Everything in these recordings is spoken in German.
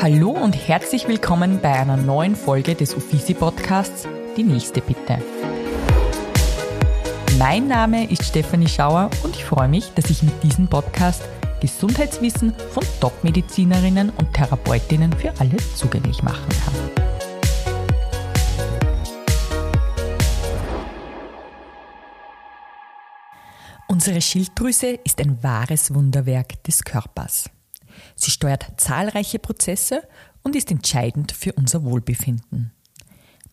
Hallo und herzlich willkommen bei einer neuen Folge des Uffizi Podcasts Die nächste bitte. Mein Name ist Stefanie Schauer und ich freue mich, dass ich mit diesem Podcast Gesundheitswissen von Top-Medizinerinnen und Therapeutinnen für alle zugänglich machen kann. Unsere Schilddrüse ist ein wahres Wunderwerk des Körpers. Sie steuert zahlreiche Prozesse und ist entscheidend für unser Wohlbefinden.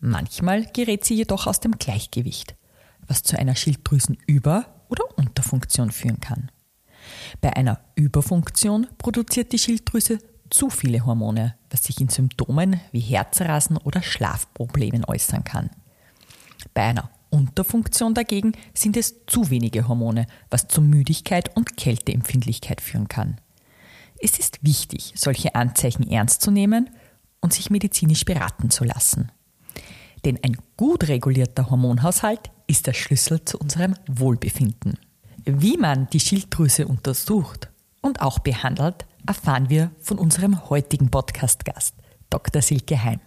Manchmal gerät sie jedoch aus dem Gleichgewicht, was zu einer Schilddrüsenüber- oder Unterfunktion führen kann. Bei einer Überfunktion produziert die Schilddrüse zu viele Hormone, was sich in Symptomen wie Herzrasen oder Schlafproblemen äußern kann. Bei einer Unterfunktion dagegen sind es zu wenige Hormone, was zu Müdigkeit und Kälteempfindlichkeit führen kann. Es ist wichtig, solche Anzeichen ernst zu nehmen und sich medizinisch beraten zu lassen. Denn ein gut regulierter Hormonhaushalt ist der Schlüssel zu unserem Wohlbefinden. Wie man die Schilddrüse untersucht und auch behandelt, erfahren wir von unserem heutigen Podcast-Gast, Dr. Silke Heim.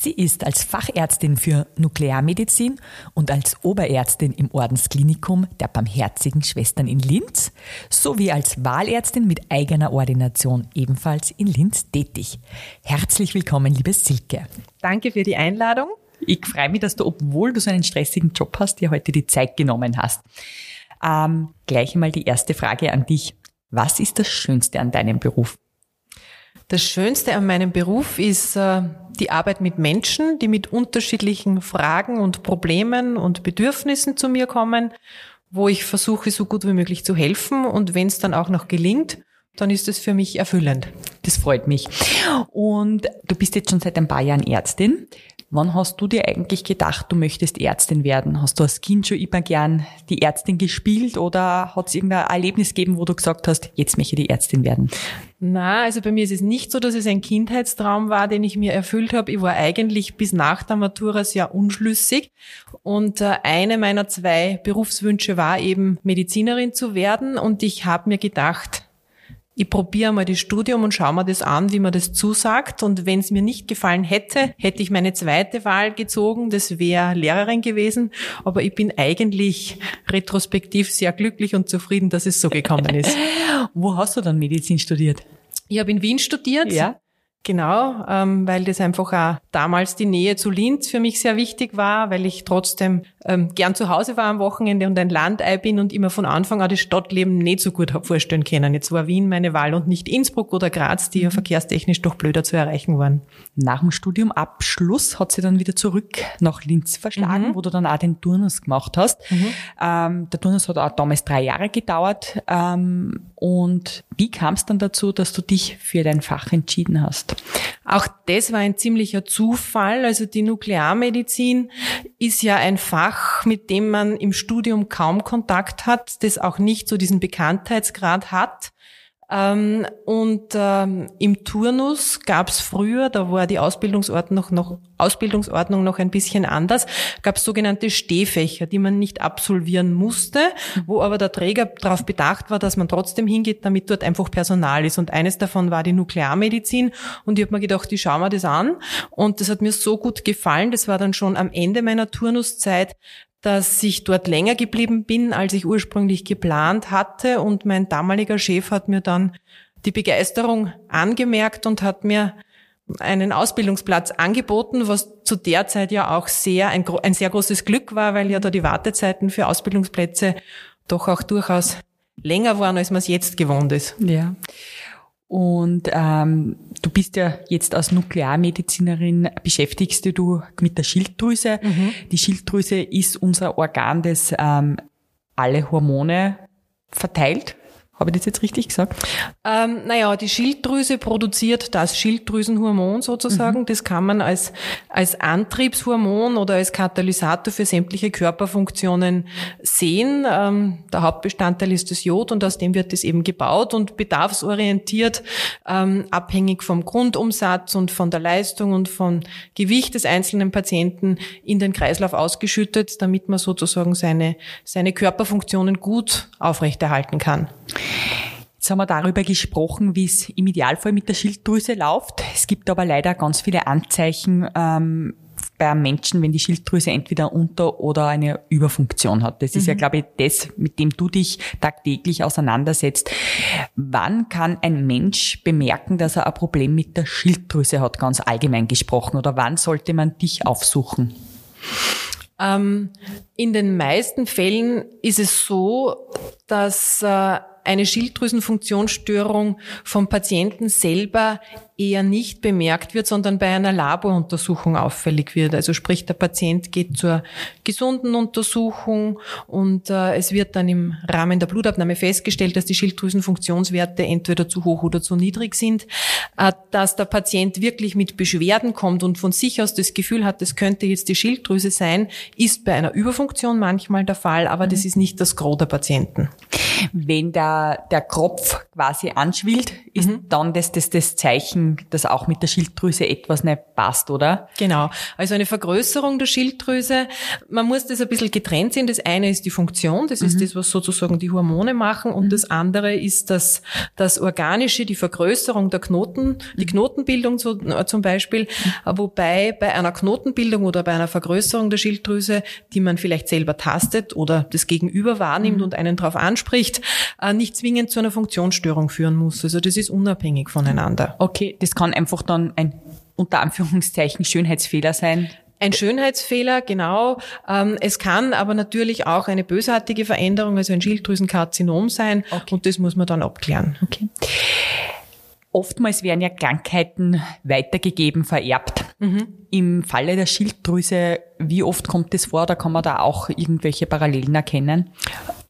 Sie ist als Fachärztin für Nuklearmedizin und als Oberärztin im Ordensklinikum der Barmherzigen Schwestern in Linz sowie als Wahlärztin mit eigener Ordination ebenfalls in Linz tätig. Herzlich willkommen, liebe Silke. Danke für die Einladung. Ich freue mich, dass du, obwohl du so einen stressigen Job hast, dir heute die Zeit genommen hast. Ähm, gleich einmal die erste Frage an dich. Was ist das Schönste an deinem Beruf? Das Schönste an meinem Beruf ist äh, die Arbeit mit Menschen, die mit unterschiedlichen Fragen und Problemen und Bedürfnissen zu mir kommen, wo ich versuche, so gut wie möglich zu helfen. Und wenn es dann auch noch gelingt, dann ist es für mich erfüllend. Das freut mich. Und du bist jetzt schon seit ein paar Jahren Ärztin. Wann hast du dir eigentlich gedacht, du möchtest Ärztin werden? Hast du als Kind schon immer gern die Ärztin gespielt oder hat es irgendein Erlebnis gegeben, wo du gesagt hast, jetzt möchte ich die Ärztin werden? Na, also bei mir ist es nicht so, dass es ein Kindheitstraum war, den ich mir erfüllt habe. Ich war eigentlich bis nach der Matura sehr unschlüssig und äh, eine meiner zwei Berufswünsche war eben Medizinerin zu werden und ich habe mir gedacht, ich probiere mal das Studium und schaue mir das an, wie man das zusagt. Und wenn es mir nicht gefallen hätte, hätte ich meine zweite Wahl gezogen. Das wäre Lehrerin gewesen. Aber ich bin eigentlich retrospektiv sehr glücklich und zufrieden, dass es so gekommen ist. Wo hast du dann Medizin studiert? Ich habe in Wien studiert. Ja. Genau, ähm, weil das einfach auch damals die Nähe zu Linz für mich sehr wichtig war, weil ich trotzdem ähm, gern zu Hause war am Wochenende und ein Landei bin und immer von Anfang an das Stadtleben nicht so gut habe vorstellen können. Jetzt war Wien meine Wahl und nicht Innsbruck oder Graz, die ja verkehrstechnisch doch blöder zu erreichen waren. Nach dem Studiumabschluss hat sie dann wieder zurück nach Linz verschlagen, Mhm. wo du dann auch den Turnus gemacht hast. Mhm. Ähm, der Turnus hat auch damals drei Jahre gedauert. Ähm, und wie kam es dann dazu, dass du dich für dein Fach entschieden hast? Auch das war ein ziemlicher Zufall. Also die Nuklearmedizin ist ja ein Fach, mit dem man im Studium kaum Kontakt hat, das auch nicht so diesen Bekanntheitsgrad hat. Ähm, und ähm, im Turnus gab es früher, da war die Ausbildungsordnung noch, Ausbildungsordnung noch ein bisschen anders, gab es sogenannte Stehfächer, die man nicht absolvieren musste, wo aber der Träger darauf bedacht war, dass man trotzdem hingeht, damit dort einfach Personal ist. Und eines davon war die Nuklearmedizin. Und ich habe mir gedacht, ich schaue mir das an. Und das hat mir so gut gefallen. Das war dann schon am Ende meiner Turnuszeit, dass ich dort länger geblieben bin, als ich ursprünglich geplant hatte. Und mein damaliger Chef hat mir dann die Begeisterung angemerkt und hat mir einen Ausbildungsplatz angeboten, was zu der Zeit ja auch sehr ein, ein sehr großes Glück war, weil ja da die Wartezeiten für Ausbildungsplätze doch auch durchaus länger waren, als man es jetzt gewohnt ist. Ja. Und ähm, du bist ja jetzt als Nuklearmedizinerin beschäftigst du mit der Schilddrüse. Die Schilddrüse ist unser Organ, das ähm, alle Hormone verteilt. Habe ich das jetzt richtig gesagt? Ähm, naja, die Schilddrüse produziert das Schilddrüsenhormon sozusagen. Das kann man als, als Antriebshormon oder als Katalysator für sämtliche Körperfunktionen sehen. Ähm, der Hauptbestandteil ist das Jod und aus dem wird es eben gebaut und bedarfsorientiert, ähm, abhängig vom Grundumsatz und von der Leistung und vom Gewicht des einzelnen Patienten in den Kreislauf ausgeschüttet, damit man sozusagen seine, seine Körperfunktionen gut aufrechterhalten kann. Jetzt haben wir darüber gesprochen, wie es im Idealfall mit der Schilddrüse läuft. Es gibt aber leider ganz viele Anzeichen ähm, bei einem Menschen, wenn die Schilddrüse entweder unter- oder eine Überfunktion hat. Das ist mhm. ja, glaube ich, das, mit dem du dich tagtäglich auseinandersetzt. Wann kann ein Mensch bemerken, dass er ein Problem mit der Schilddrüse hat, ganz allgemein gesprochen? Oder wann sollte man dich aufsuchen? Ähm, in den meisten Fällen ist es so, dass äh, eine Schilddrüsenfunktionsstörung vom Patienten selber eher nicht bemerkt wird, sondern bei einer Laboruntersuchung auffällig wird. Also sprich, der Patient geht zur gesunden Untersuchung und äh, es wird dann im Rahmen der Blutabnahme festgestellt, dass die Schilddrüsenfunktionswerte entweder zu hoch oder zu niedrig sind, äh, dass der Patient wirklich mit Beschwerden kommt und von sich aus das Gefühl hat, das könnte jetzt die Schilddrüse sein, ist bei einer Überfunktion manchmal der Fall, aber das mhm. ist nicht das Gros der Patienten. Wenn der, der Kropf quasi anschwillt, ist mhm. dann das, das das Zeichen, dass auch mit der Schilddrüse etwas nicht passt, oder? Genau. Also eine Vergrößerung der Schilddrüse. Man muss das ein bisschen getrennt sehen. Das eine ist die Funktion. Das mhm. ist das, was sozusagen die Hormone machen. Und mhm. das andere ist das, das Organische, die Vergrößerung der Knoten, die mhm. Knotenbildung so, äh, zum Beispiel. Mhm. Wobei bei einer Knotenbildung oder bei einer Vergrößerung der Schilddrüse, die man vielleicht selber tastet oder das Gegenüber wahrnimmt mhm. und einen darauf anspricht, äh, nicht zwingend zu einer Funktionsstörung führen muss. Also das ist unabhängig voneinander. Okay, das kann einfach dann ein unter Anführungszeichen Schönheitsfehler sein. Ein Schönheitsfehler, genau. Ähm, es kann aber natürlich auch eine bösartige Veränderung, also ein Schilddrüsenkarzinom sein. Okay. Und das muss man dann abklären. Okay. Oftmals werden ja Krankheiten weitergegeben, vererbt. Mhm. Im Falle der Schilddrüse, wie oft kommt das vor? Da kann man da auch irgendwelche Parallelen erkennen?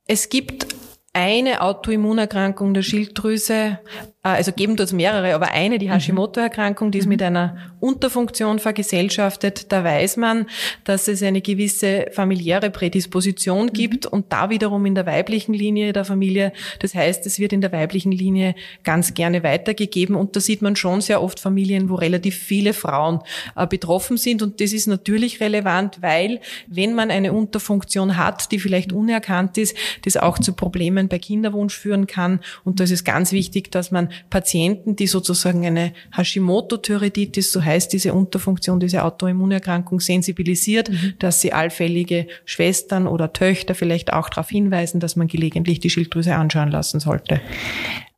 Es gibt eine Autoimmunerkrankung der Schilddrüse, also geben dort mehrere, aber eine, die mhm. Hashimoto-Erkrankung, die ist mit mhm. einer Unterfunktion vergesellschaftet. Da weiß man, dass es eine gewisse familiäre Prädisposition mhm. gibt und da wiederum in der weiblichen Linie der Familie. Das heißt, es wird in der weiblichen Linie ganz gerne weitergegeben und da sieht man schon sehr oft Familien, wo relativ viele Frauen äh, betroffen sind und das ist natürlich relevant, weil wenn man eine Unterfunktion hat, die vielleicht unerkannt ist, das auch zu Problemen bei Kinderwunsch führen kann und das ist ganz wichtig, dass man Patienten, die sozusagen eine Hashimoto-Thyreoiditis, so heißt diese Unterfunktion, diese Autoimmunerkrankung, sensibilisiert, mhm. dass sie allfällige Schwestern oder Töchter vielleicht auch darauf hinweisen, dass man gelegentlich die Schilddrüse anschauen lassen sollte.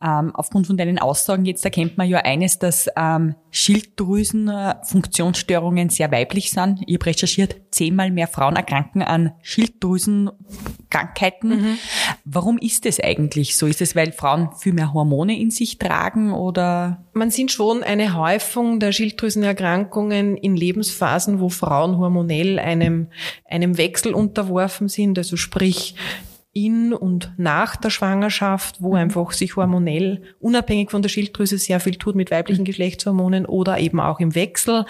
Ähm, aufgrund von deinen Aussagen jetzt erkennt man ja eines, dass ähm, Schilddrüsenfunktionsstörungen sehr weiblich sind. Ich habe recherchiert, zehnmal mehr Frauen erkranken an Schilddrüsenkrankheiten. Mhm. Warum ist das eigentlich so? Ist es, weil Frauen viel mehr Hormone in sich tragen oder? Man sieht schon eine Häufung der Schilddrüsenerkrankungen in Lebensphasen, wo Frauen hormonell einem, einem Wechsel unterworfen sind. Also sprich, in und nach der Schwangerschaft, wo mhm. einfach sich hormonell unabhängig von der Schilddrüse sehr viel tut mit weiblichen mhm. Geschlechtshormonen oder eben auch im Wechsel.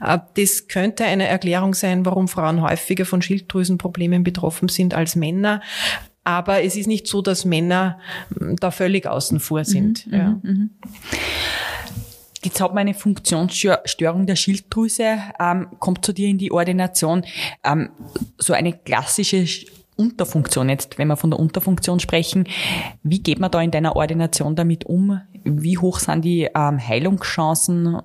Äh, das könnte eine Erklärung sein, warum Frauen häufiger von Schilddrüsenproblemen betroffen sind als Männer. Aber es ist nicht so, dass Männer hm, da völlig außen vor sind. Mhm, ja. Mhm. Jetzt hat man eine Funktionsstörung der Schilddrüse, ähm, kommt zu dir in die Ordination. Ähm, so eine klassische Unterfunktion jetzt, wenn wir von der Unterfunktion sprechen, wie geht man da in deiner Ordination damit um? Wie hoch sind die ähm, Heilungschancen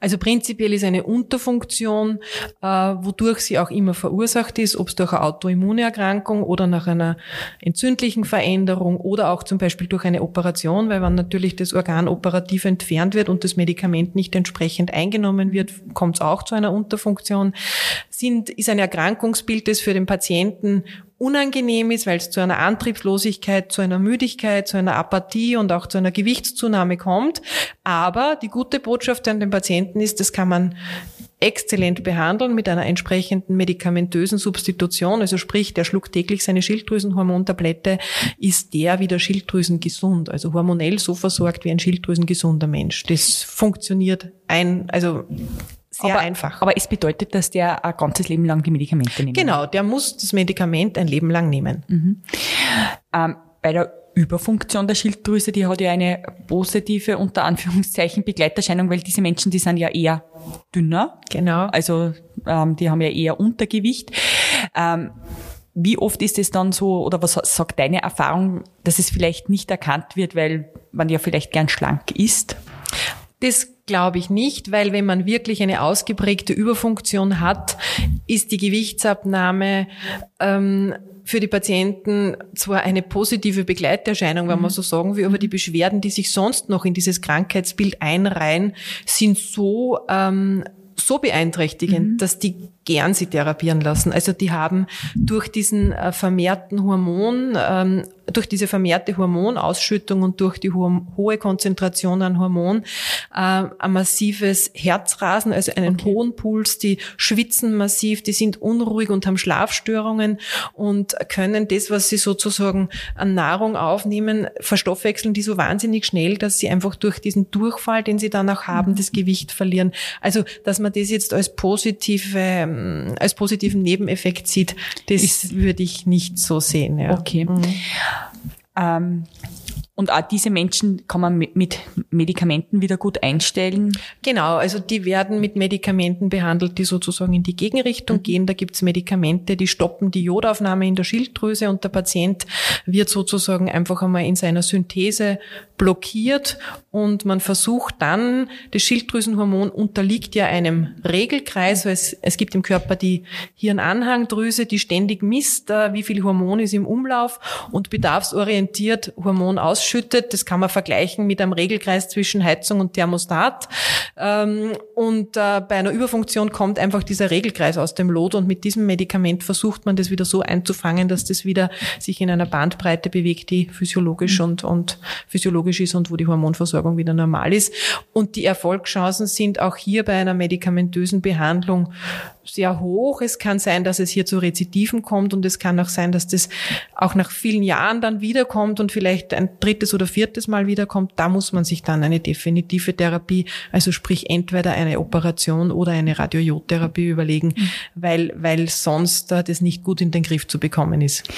also prinzipiell ist eine Unterfunktion, äh, wodurch sie auch immer verursacht ist, ob es durch eine Autoimmunerkrankung oder nach einer entzündlichen Veränderung oder auch zum Beispiel durch eine Operation, weil wenn natürlich das Organ operativ entfernt wird und das Medikament nicht entsprechend eingenommen wird, kommt es auch zu einer Unterfunktion. Sind, ist ein Erkrankungsbild, das für den Patienten unangenehm ist, weil es zu einer Antriebslosigkeit, zu einer Müdigkeit, zu einer Apathie und auch zu einer Gewichtszunahme kommt. Aber die gute Botschaft an den Patienten ist, das kann man exzellent behandeln mit einer entsprechenden medikamentösen Substitution, also sprich, der schluckt täglich seine Schilddrüsenhormontablette, ist der wieder schilddrüsengesund, also hormonell so versorgt wie ein schilddrüsengesunder Mensch. Das funktioniert ein, also sehr aber, einfach. Aber es bedeutet, dass der ein ganzes Leben lang die Medikamente nimmt. Genau, der muss das Medikament ein Leben lang nehmen. Mhm. Ähm, bei der Überfunktion der Schilddrüse, die hat ja eine positive, unter Anführungszeichen, Begleiterscheinung, weil diese Menschen, die sind ja eher dünner. Genau. Also ähm, die haben ja eher Untergewicht. Ähm, wie oft ist es dann so, oder was sagt deine Erfahrung, dass es vielleicht nicht erkannt wird, weil man ja vielleicht gern schlank ist? Das glaube ich nicht, weil wenn man wirklich eine ausgeprägte Überfunktion hat, ist die Gewichtsabnahme ähm, für die Patienten zwar eine positive Begleiterscheinung, wenn man mhm. so sagen will, aber die Beschwerden, die sich sonst noch in dieses Krankheitsbild einreihen, sind so ähm, so beeinträchtigend, mhm. dass die gern sie therapieren lassen. Also die haben durch diesen äh, vermehrten Hormon, ähm, durch diese vermehrte Hormonausschüttung und durch die hohe Konzentration an Hormon äh, ein massives Herzrasen, also einen okay. hohen Puls, die schwitzen massiv, die sind unruhig und haben Schlafstörungen und können das, was sie sozusagen an Nahrung aufnehmen, verstoffwechseln die so wahnsinnig schnell, dass sie einfach durch diesen Durchfall, den sie dann auch haben, mhm. das Gewicht verlieren. Also, dass man das jetzt als positive ähm, als positiven Nebeneffekt sieht, das ist, würde ich nicht so sehen. Ja. Okay. Mhm. Ähm, und auch diese Menschen kann man mit Medikamenten wieder gut einstellen? Genau, also die werden mit Medikamenten behandelt, die sozusagen in die Gegenrichtung mhm. gehen. Da gibt's Medikamente, die stoppen die Jodaufnahme in der Schilddrüse und der Patient wird sozusagen einfach einmal in seiner Synthese blockiert und man versucht dann, das Schilddrüsenhormon unterliegt ja einem Regelkreis, weil es, es gibt im Körper die Hirnanhangdrüse, die ständig misst, äh, wie viel Hormon ist im Umlauf und bedarfsorientiert Hormon ausschüttet. Das kann man vergleichen mit einem Regelkreis zwischen Heizung und Thermostat. Ähm, und äh, bei einer Überfunktion kommt einfach dieser Regelkreis aus dem Lot und mit diesem Medikament versucht man das wieder so einzufangen, dass das wieder sich in einer Bandbreite bewegt, die physiologisch mhm. und, und physiologisch logisch ist und wo die Hormonversorgung wieder normal ist. Und die Erfolgschancen sind auch hier bei einer medikamentösen Behandlung sehr hoch. Es kann sein, dass es hier zu Rezidiven kommt und es kann auch sein, dass das auch nach vielen Jahren dann wiederkommt und vielleicht ein drittes oder viertes Mal wiederkommt. Da muss man sich dann eine definitive Therapie, also sprich entweder eine Operation oder eine Radiojodtherapie überlegen, mhm. weil, weil sonst uh, das nicht gut in den Griff zu bekommen ist.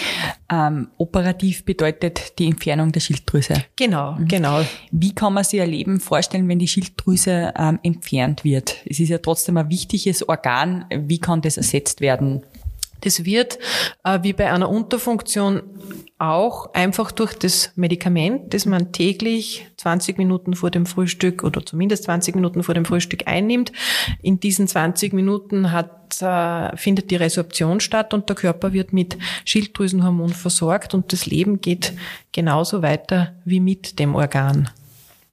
Ähm, operativ bedeutet die Entfernung der Schilddrüse. Genau, mhm. genau. Wie kann man sich ihr Leben vorstellen, wenn die Schilddrüse ähm, entfernt wird? Es ist ja trotzdem ein wichtiges Organ wie kann das ersetzt werden? Das wird äh, wie bei einer Unterfunktion auch einfach durch das Medikament, das man täglich 20 Minuten vor dem Frühstück oder zumindest 20 Minuten vor dem Frühstück einnimmt. In diesen 20 Minuten hat, äh, findet die Resorption statt und der Körper wird mit Schilddrüsenhormon versorgt und das Leben geht genauso weiter wie mit dem Organ.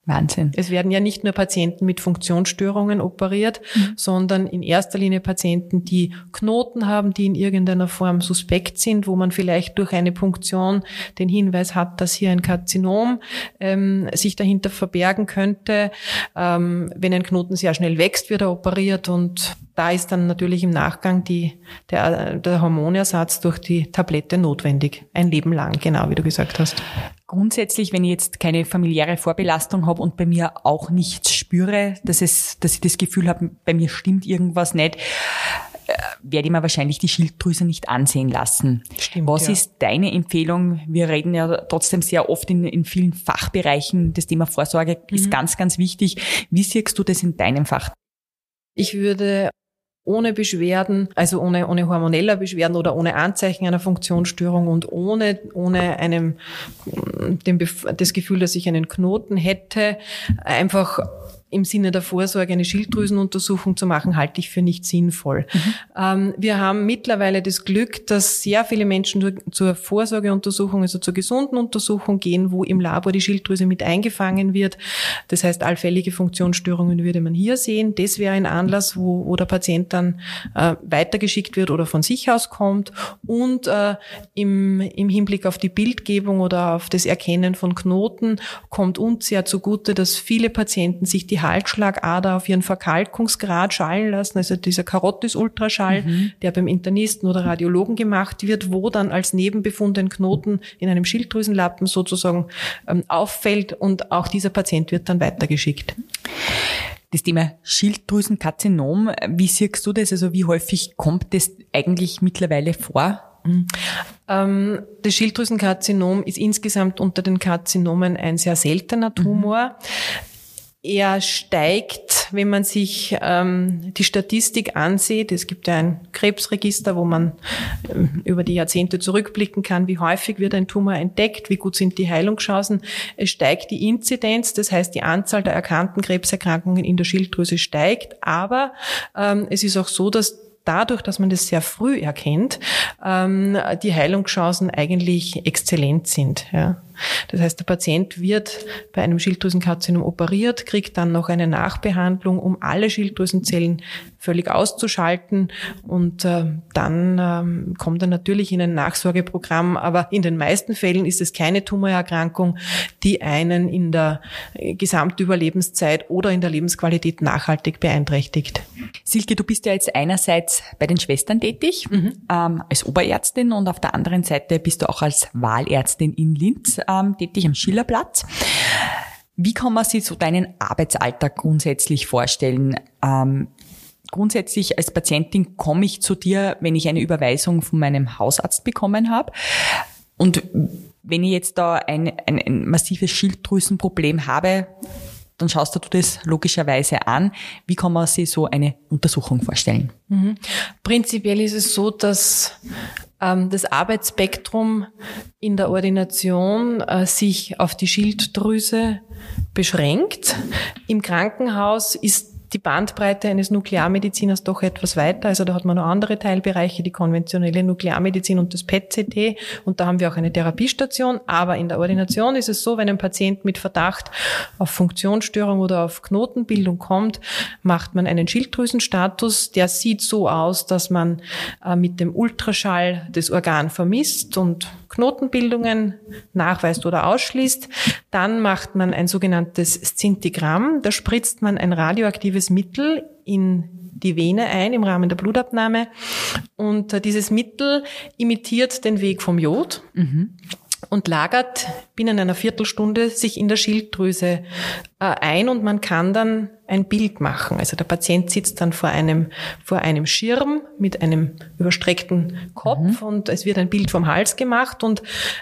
Wahnsinn. Es werden ja nicht nur Patienten mit Funktionsstörungen operiert, mhm. sondern in erster Linie Patienten, die Knoten haben, die in irgendeiner Form suspekt sind, wo man vielleicht durch eine Punktion den Hinweis hat, dass hier ein Karzinom ähm, sich dahinter verbergen könnte. Ähm, wenn ein Knoten sehr schnell wächst, wird er operiert und da ist dann natürlich im Nachgang die, der, der Hormonersatz durch die Tablette notwendig. Ein Leben lang, genau wie du gesagt hast. Grundsätzlich, wenn ich jetzt keine familiäre Vorbelastung habe und bei mir auch nichts spüre, dass, es, dass ich das Gefühl habe, bei mir stimmt irgendwas nicht, äh, werde ich mir wahrscheinlich die Schilddrüse nicht ansehen lassen. Stimmt, Was ja. ist deine Empfehlung? Wir reden ja trotzdem sehr oft in, in vielen Fachbereichen. Das Thema Vorsorge mhm. ist ganz, ganz wichtig. Wie siehst du das in deinem Fach? Ich würde ohne Beschwerden, also ohne, ohne hormoneller Beschwerden oder ohne Anzeichen einer Funktionsstörung und ohne, ohne einem, dem, das Gefühl, dass ich einen Knoten hätte, einfach im Sinne der Vorsorge eine Schilddrüsenuntersuchung zu machen, halte ich für nicht sinnvoll. Mhm. Ähm, wir haben mittlerweile das Glück, dass sehr viele Menschen zur Vorsorgeuntersuchung, also zur gesunden Untersuchung gehen, wo im Labor die Schilddrüse mit eingefangen wird. Das heißt, allfällige Funktionsstörungen würde man hier sehen. Das wäre ein Anlass, wo, wo der Patient dann äh, weitergeschickt wird oder von sich aus kommt. Und äh, im, im Hinblick auf die Bildgebung oder auf das Erkennen von Knoten kommt uns sehr zugute, dass viele Patienten sich die die Halsschlagader auf ihren Verkalkungsgrad schallen lassen, also dieser Karotis-Ultraschall, mhm. der beim Internisten oder Radiologen gemacht wird, wo dann als Nebenbefund ein Knoten in einem Schilddrüsenlappen sozusagen ähm, auffällt und auch dieser Patient wird dann weitergeschickt. Das Thema Schilddrüsenkarzinom, wie siehst du das? Also wie häufig kommt das eigentlich mittlerweile vor? Mhm. Ähm, das Schilddrüsenkarzinom ist insgesamt unter den Karzinomen ein sehr seltener Tumor. Er steigt wenn man sich ähm, die Statistik ansieht, es gibt ja ein Krebsregister, wo man ähm, über die Jahrzehnte zurückblicken kann, wie häufig wird ein Tumor entdeckt, wie gut sind die Heilungschancen. Es steigt die Inzidenz, das heißt die Anzahl der erkannten Krebserkrankungen in der Schilddrüse steigt, aber ähm, es ist auch so, dass dadurch, dass man das sehr früh erkennt, ähm, die Heilungschancen eigentlich exzellent sind. Ja. Das heißt, der Patient wird bei einem Schilddrüsenkarzinom operiert, kriegt dann noch eine Nachbehandlung, um alle Schilddrüsenzellen völlig auszuschalten und äh, dann ähm, kommt er natürlich in ein Nachsorgeprogramm, aber in den meisten Fällen ist es keine Tumorerkrankung, die einen in der Gesamtüberlebenszeit oder in der Lebensqualität nachhaltig beeinträchtigt. Silke, du bist ja jetzt einerseits bei den Schwestern tätig, mhm. ähm, als Oberärztin und auf der anderen Seite bist du auch als Wahlärztin in Linz ähm, tätig am Schillerplatz. Wie kann man sich so deinen Arbeitsalltag grundsätzlich vorstellen? Ähm, grundsätzlich als Patientin komme ich zu dir, wenn ich eine Überweisung von meinem Hausarzt bekommen habe. Und wenn ich jetzt da ein, ein, ein massives Schilddrüsenproblem habe, dann schaust du das logischerweise an. Wie kann man sich so eine Untersuchung vorstellen? Mhm. Prinzipiell ist es so, dass ähm, das Arbeitsspektrum in der Ordination äh, sich auf die Schilddrüse beschränkt. Im Krankenhaus ist die Bandbreite eines Nuklearmediziners doch etwas weiter. Also da hat man noch andere Teilbereiche, die konventionelle Nuklearmedizin und das PET-CT. Und da haben wir auch eine Therapiestation. Aber in der Ordination ist es so, wenn ein Patient mit Verdacht auf Funktionsstörung oder auf Knotenbildung kommt, macht man einen Schilddrüsenstatus. Der sieht so aus, dass man äh, mit dem Ultraschall das Organ vermisst und Knotenbildungen nachweist oder ausschließt. Dann macht man ein sogenanntes Szintigramm. Da spritzt man ein radioaktives Mittel in die Vene ein im Rahmen der Blutabnahme. Und äh, dieses Mittel imitiert den Weg vom Jod. Mhm und lagert binnen einer Viertelstunde sich in der Schilddrüse äh, ein und man kann dann ein Bild machen. Also der Patient sitzt dann vor einem, vor einem Schirm mit einem überstreckten Kopf mhm. und es wird ein Bild vom Hals gemacht und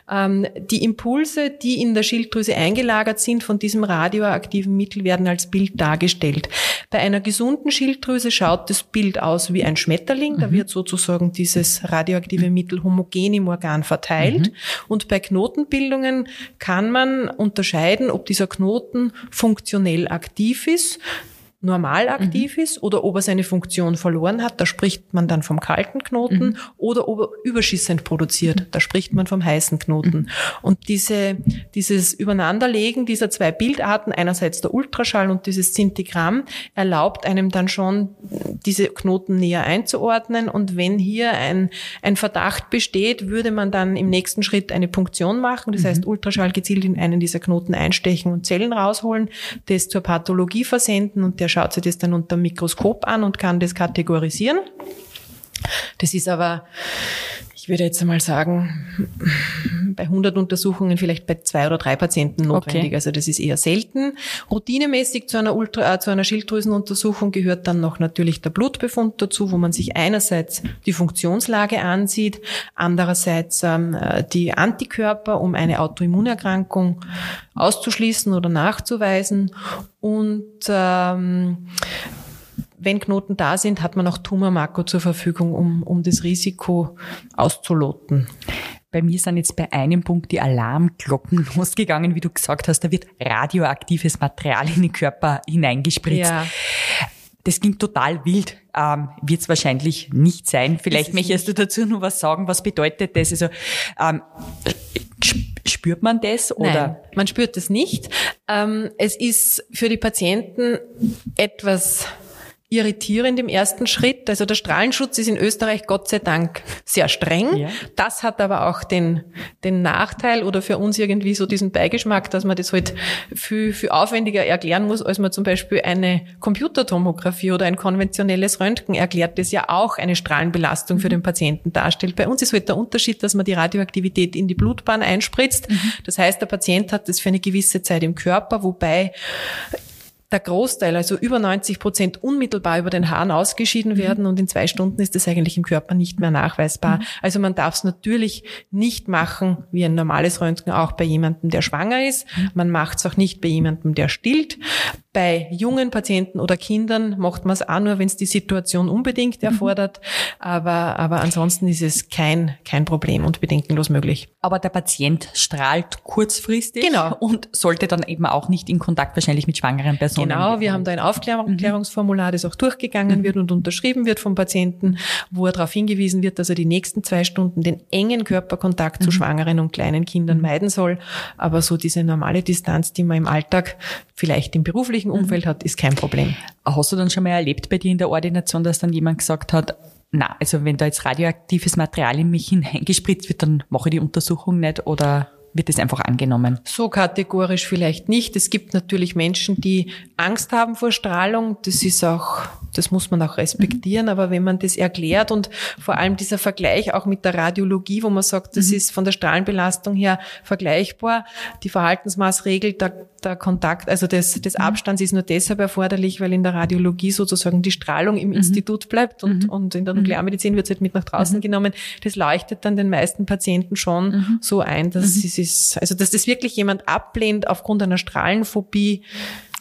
ähm, die Impulse, die in der Schilddrüse eingelagert sind von diesem radioaktiven Mittel, werden als Bild dargestellt. Bei einer gesunden Schilddrüse schaut das Bild aus wie ein Schmetterling. Mhm. Da wird sozusagen dieses radioaktive Mittel homogen im Organ verteilt. Mhm. Und bei Knotenbildungen kann man unterscheiden, ob dieser Knoten funktionell aktiv ist normal aktiv mhm. ist oder ob er seine Funktion verloren hat, da spricht man dann vom kalten Knoten mhm. oder ob er überschießend produziert, da spricht man vom heißen Knoten. Mhm. Und diese, dieses Übereinanderlegen dieser zwei Bildarten, einerseits der Ultraschall und dieses Zintigramm, erlaubt einem dann schon, diese Knoten näher einzuordnen. Und wenn hier ein, ein Verdacht besteht, würde man dann im nächsten Schritt eine Punktion machen, das heißt mhm. Ultraschall gezielt in einen dieser Knoten einstechen und Zellen rausholen, das zur Pathologie versenden und der schaut sich das dann unter dem Mikroskop an und kann das kategorisieren. Das ist aber, ich würde jetzt einmal sagen, bei 100 Untersuchungen vielleicht bei zwei oder drei Patienten notwendig. Okay. Also das ist eher selten. Routinemäßig zu einer, Ultra, äh, zu einer Schilddrüsenuntersuchung gehört dann noch natürlich der Blutbefund dazu, wo man sich einerseits die Funktionslage ansieht, andererseits ähm, äh, die Antikörper, um eine Autoimmunerkrankung auszuschließen oder nachzuweisen und ähm, wenn Knoten da sind, hat man auch Tumormarker zur Verfügung, um, um das Risiko auszuloten. Bei mir sind jetzt bei einem Punkt die Alarmglocken losgegangen, wie du gesagt hast, da wird radioaktives Material in den Körper hineingespritzt. Ja. Das klingt total wild, ähm, wird es wahrscheinlich nicht sein. Vielleicht möchtest du dazu nur was sagen, was bedeutet das? Also ähm, spürt man das oder? Nein, man spürt das nicht. Ähm, es ist für die Patienten etwas irritierend im ersten Schritt. Also der Strahlenschutz ist in Österreich Gott sei Dank sehr streng. Ja. Das hat aber auch den, den Nachteil oder für uns irgendwie so diesen Beigeschmack, dass man das halt viel, viel aufwendiger erklären muss, als man zum Beispiel eine Computertomographie oder ein konventionelles Röntgen erklärt, das ja auch eine Strahlenbelastung für den Patienten darstellt. Bei uns ist halt der Unterschied, dass man die Radioaktivität in die Blutbahn einspritzt. Mhm. Das heißt, der Patient hat das für eine gewisse Zeit im Körper, wobei der Großteil, also über 90 Prozent, unmittelbar über den Hahn ausgeschieden mhm. werden und in zwei Stunden ist das eigentlich im Körper nicht mehr nachweisbar. Mhm. Also man darf es natürlich nicht machen wie ein normales Röntgen auch bei jemandem, der schwanger ist. Mhm. Man macht es auch nicht bei jemandem, der stillt. Bei jungen Patienten oder Kindern macht man es auch nur, wenn es die Situation unbedingt mhm. erfordert. Aber, aber ansonsten ist es kein, kein Problem und bedenkenlos möglich. Aber der Patient strahlt kurzfristig genau. und sollte dann eben auch nicht in Kontakt wahrscheinlich mit schwangeren Personen. Genau, wir haben da ein Aufklärungsformular, das auch durchgegangen mhm. wird und unterschrieben wird vom Patienten, wo er darauf hingewiesen wird, dass er die nächsten zwei Stunden den engen Körperkontakt mhm. zu schwangeren und kleinen Kindern mhm. meiden soll. Aber so diese normale Distanz, die man im Alltag vielleicht im beruflichen mhm. Umfeld hat, ist kein Problem. Hast du dann schon mal erlebt bei dir in der Ordination, dass dann jemand gesagt hat, na, also wenn da jetzt radioaktives Material in mich hineingespritzt wird, dann mache ich die Untersuchung nicht oder wird es einfach angenommen? So kategorisch vielleicht nicht. Es gibt natürlich Menschen, die Angst haben vor Strahlung. Das ist auch, das muss man auch respektieren. Mhm. Aber wenn man das erklärt und vor allem dieser Vergleich auch mit der Radiologie, wo man sagt, das mhm. ist von der Strahlenbelastung her vergleichbar. Die Verhaltensmaßregel, der, der Kontakt, also des, des mhm. Abstands ist nur deshalb erforderlich, weil in der Radiologie sozusagen die Strahlung im mhm. Institut bleibt und, mhm. und in der Nuklearmedizin wird es halt mit nach draußen genommen. Das leuchtet dann den meisten Patienten schon so ein, dass sie ist, also dass das wirklich jemand ablehnt aufgrund einer Strahlenphobie,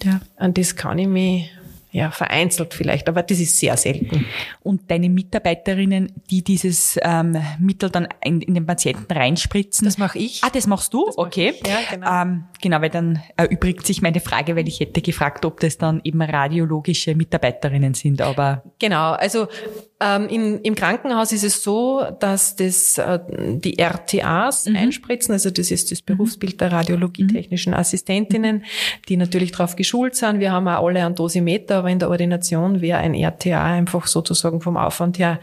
ja. an das kann ich mich ja, vereinzelt vielleicht, aber das ist sehr selten. Und deine Mitarbeiterinnen, die dieses ähm, Mittel dann in, in, den Patienten reinspritzen? Das mache ich. Ah, das machst du? Das okay. Ja, genau. Ähm, genau, weil dann erübrigt sich meine Frage, weil ich hätte gefragt, ob das dann eben radiologische Mitarbeiterinnen sind, aber... Genau, also ähm, in, Im Krankenhaus ist es so, dass das äh, die RTAs mhm. einspritzen, also das ist das mhm. Berufsbild der radiologietechnischen mhm. Assistentinnen, die natürlich darauf geschult sind. Wir haben auch alle einen Dosimeter, aber in der Ordination wäre ein RTA einfach sozusagen vom Aufwand her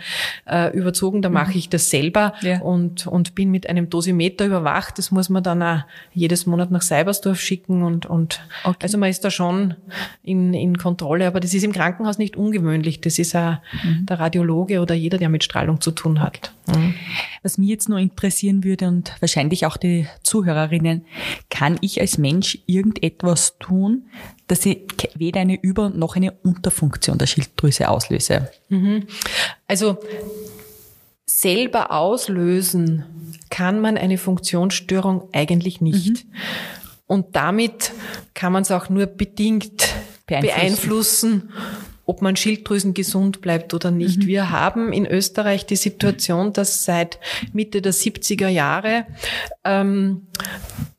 äh, überzogen. Da mhm. mache ich das selber ja. und, und bin mit einem Dosimeter überwacht. Das muss man dann auch jedes Monat nach Seibersdorf schicken und, und okay. also man ist da schon in, in Kontrolle, aber das ist im Krankenhaus nicht ungewöhnlich. Das ist auch mhm. der Radiologe oder jeder, der mit Strahlung zu tun hat. Mhm. Was mich jetzt nur interessieren würde und wahrscheinlich auch die Zuhörerinnen, kann ich als Mensch irgendetwas tun, dass ich weder eine Über- noch eine Unterfunktion der Schilddrüse auslöse? Mhm. Also selber auslösen kann man eine Funktionsstörung eigentlich nicht. Mhm. Und damit kann man es auch nur bedingt beeinflussen, beeinflussen ob man Schilddrüsen gesund bleibt oder nicht. Mhm. Wir haben in Österreich die Situation, dass seit Mitte der 70er Jahre ähm,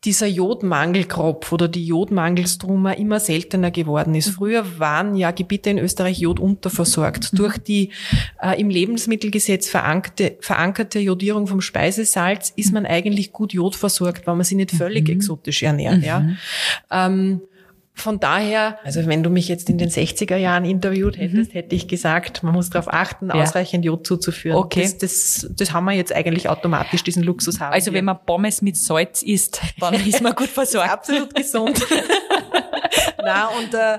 dieser Jodmangelkropf oder die Jodmangelstruma immer seltener geworden ist. Mhm. Früher waren ja Gebiete in Österreich jodunterversorgt. Mhm. Durch die äh, im Lebensmittelgesetz verankerte, verankerte Jodierung vom Speisesalz ist man eigentlich gut jodversorgt, weil man sich nicht völlig mhm. exotisch ernährt. Ja. Mhm. Ähm, von daher, also wenn du mich jetzt in den 60er Jahren interviewt hättest, mhm. hätte ich gesagt, man muss darauf achten, ja. ausreichend Jod zuzuführen. Okay. Das, das, das haben wir jetzt eigentlich automatisch, diesen Luxus haben. Also wir. wenn man Pommes mit Salz isst, dann ist man gut versorgt. absolut gesund. Na und äh,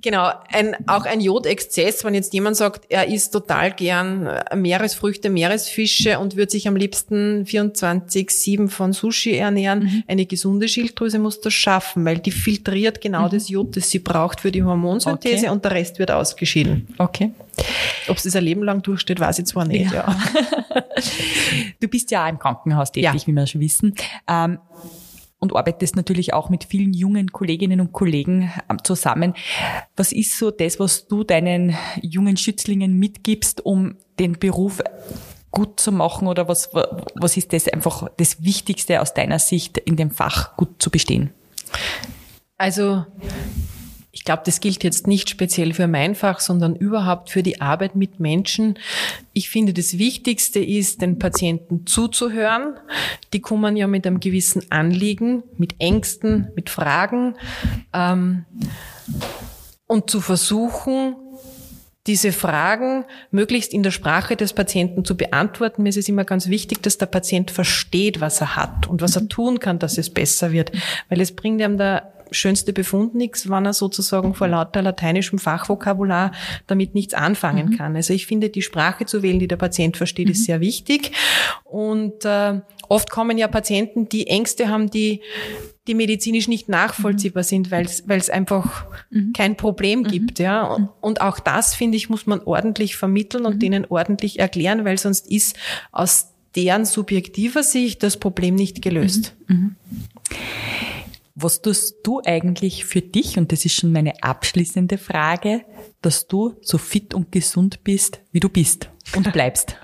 genau, ein, auch ein Jodexzess, wenn jetzt jemand sagt, er isst total gern äh, Meeresfrüchte, Meeresfische und wird sich am liebsten 24-7 von Sushi ernähren, mhm. eine gesunde Schilddrüse muss das schaffen, weil die filtriert genau mhm. das Jod, das sie braucht für die Hormonsynthese okay. und der Rest wird ausgeschieden. Okay. Ob es das ein Leben lang durchsteht, weiß ich zwar nicht. Ja. ja. du bist ja auch im Krankenhaus tätig, ja. wie wir schon wissen. Ähm, und arbeitest natürlich auch mit vielen jungen Kolleginnen und Kollegen ähm, zusammen. Was ist so das, was du deinen jungen Schützlingen mitgibst, um den Beruf gut zu machen oder was, was ist das einfach das Wichtigste aus deiner Sicht in dem Fach gut zu bestehen? Also ich glaube, das gilt jetzt nicht speziell für mein Fach, sondern überhaupt für die Arbeit mit Menschen. Ich finde, das Wichtigste ist, den Patienten zuzuhören. Die kommen ja mit einem gewissen Anliegen, mit Ängsten, mit Fragen. Ähm, und zu versuchen, diese Fragen möglichst in der Sprache des Patienten zu beantworten. Mir ist es immer ganz wichtig, dass der Patient versteht, was er hat und was er tun kann, dass es besser wird. Weil es bringt ihm da schönste Befund nichts, wenn er sozusagen vor lauter lateinischem Fachvokabular damit nichts anfangen mhm. kann. Also ich finde, die Sprache zu wählen, die der Patient versteht, mhm. ist sehr wichtig. Und äh, oft kommen ja Patienten, die Ängste haben, die die medizinisch nicht nachvollziehbar mhm. sind, weil es einfach mhm. kein Problem mhm. gibt. Ja. Und, mhm. und, auch das, finde ich, muss man ordentlich vermitteln und denen ordentlich erklären, weil sonst ist aus deren subjektiver Sicht das Problem nicht gelöst. Was tust du eigentlich für dich, und das ist schon meine abschließende Frage, dass du so fit und gesund bist, wie du bist und bleibst?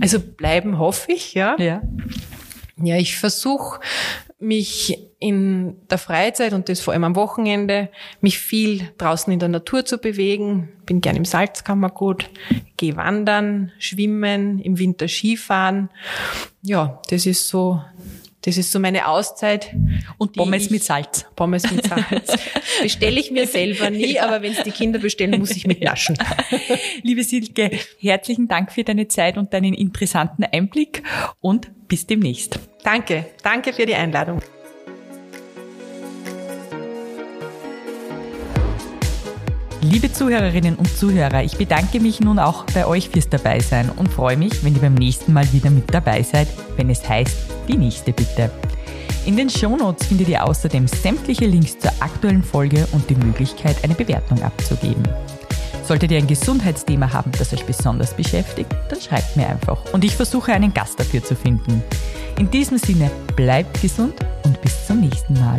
Also bleiben hoffe ich, ja. Ja. Ja, ich versuche mich in der Freizeit und das vor allem am Wochenende, mich viel draußen in der Natur zu bewegen. Bin gern im Salzkammergut, gehe wandern, schwimmen, im Winter Skifahren. Ja, das ist so, das ist so meine Auszeit. Und Pommes mit Salz. Pommes mit Salz. Bestelle ich mir selber nie, aber wenn es die Kinder bestellen, muss ich mitnaschen. Liebe Silke, herzlichen Dank für deine Zeit und deinen interessanten Einblick und bis demnächst. Danke, danke für die Einladung. Liebe Zuhörerinnen und Zuhörer, ich bedanke mich nun auch bei euch fürs Dabeisein und freue mich, wenn ihr beim nächsten Mal wieder mit dabei seid, wenn es heißt, die nächste bitte. In den Shownotes findet ihr außerdem sämtliche Links zur aktuellen Folge und die Möglichkeit, eine Bewertung abzugeben. Solltet ihr ein Gesundheitsthema haben, das euch besonders beschäftigt, dann schreibt mir einfach und ich versuche einen Gast dafür zu finden. In diesem Sinne, bleibt gesund und bis zum nächsten Mal.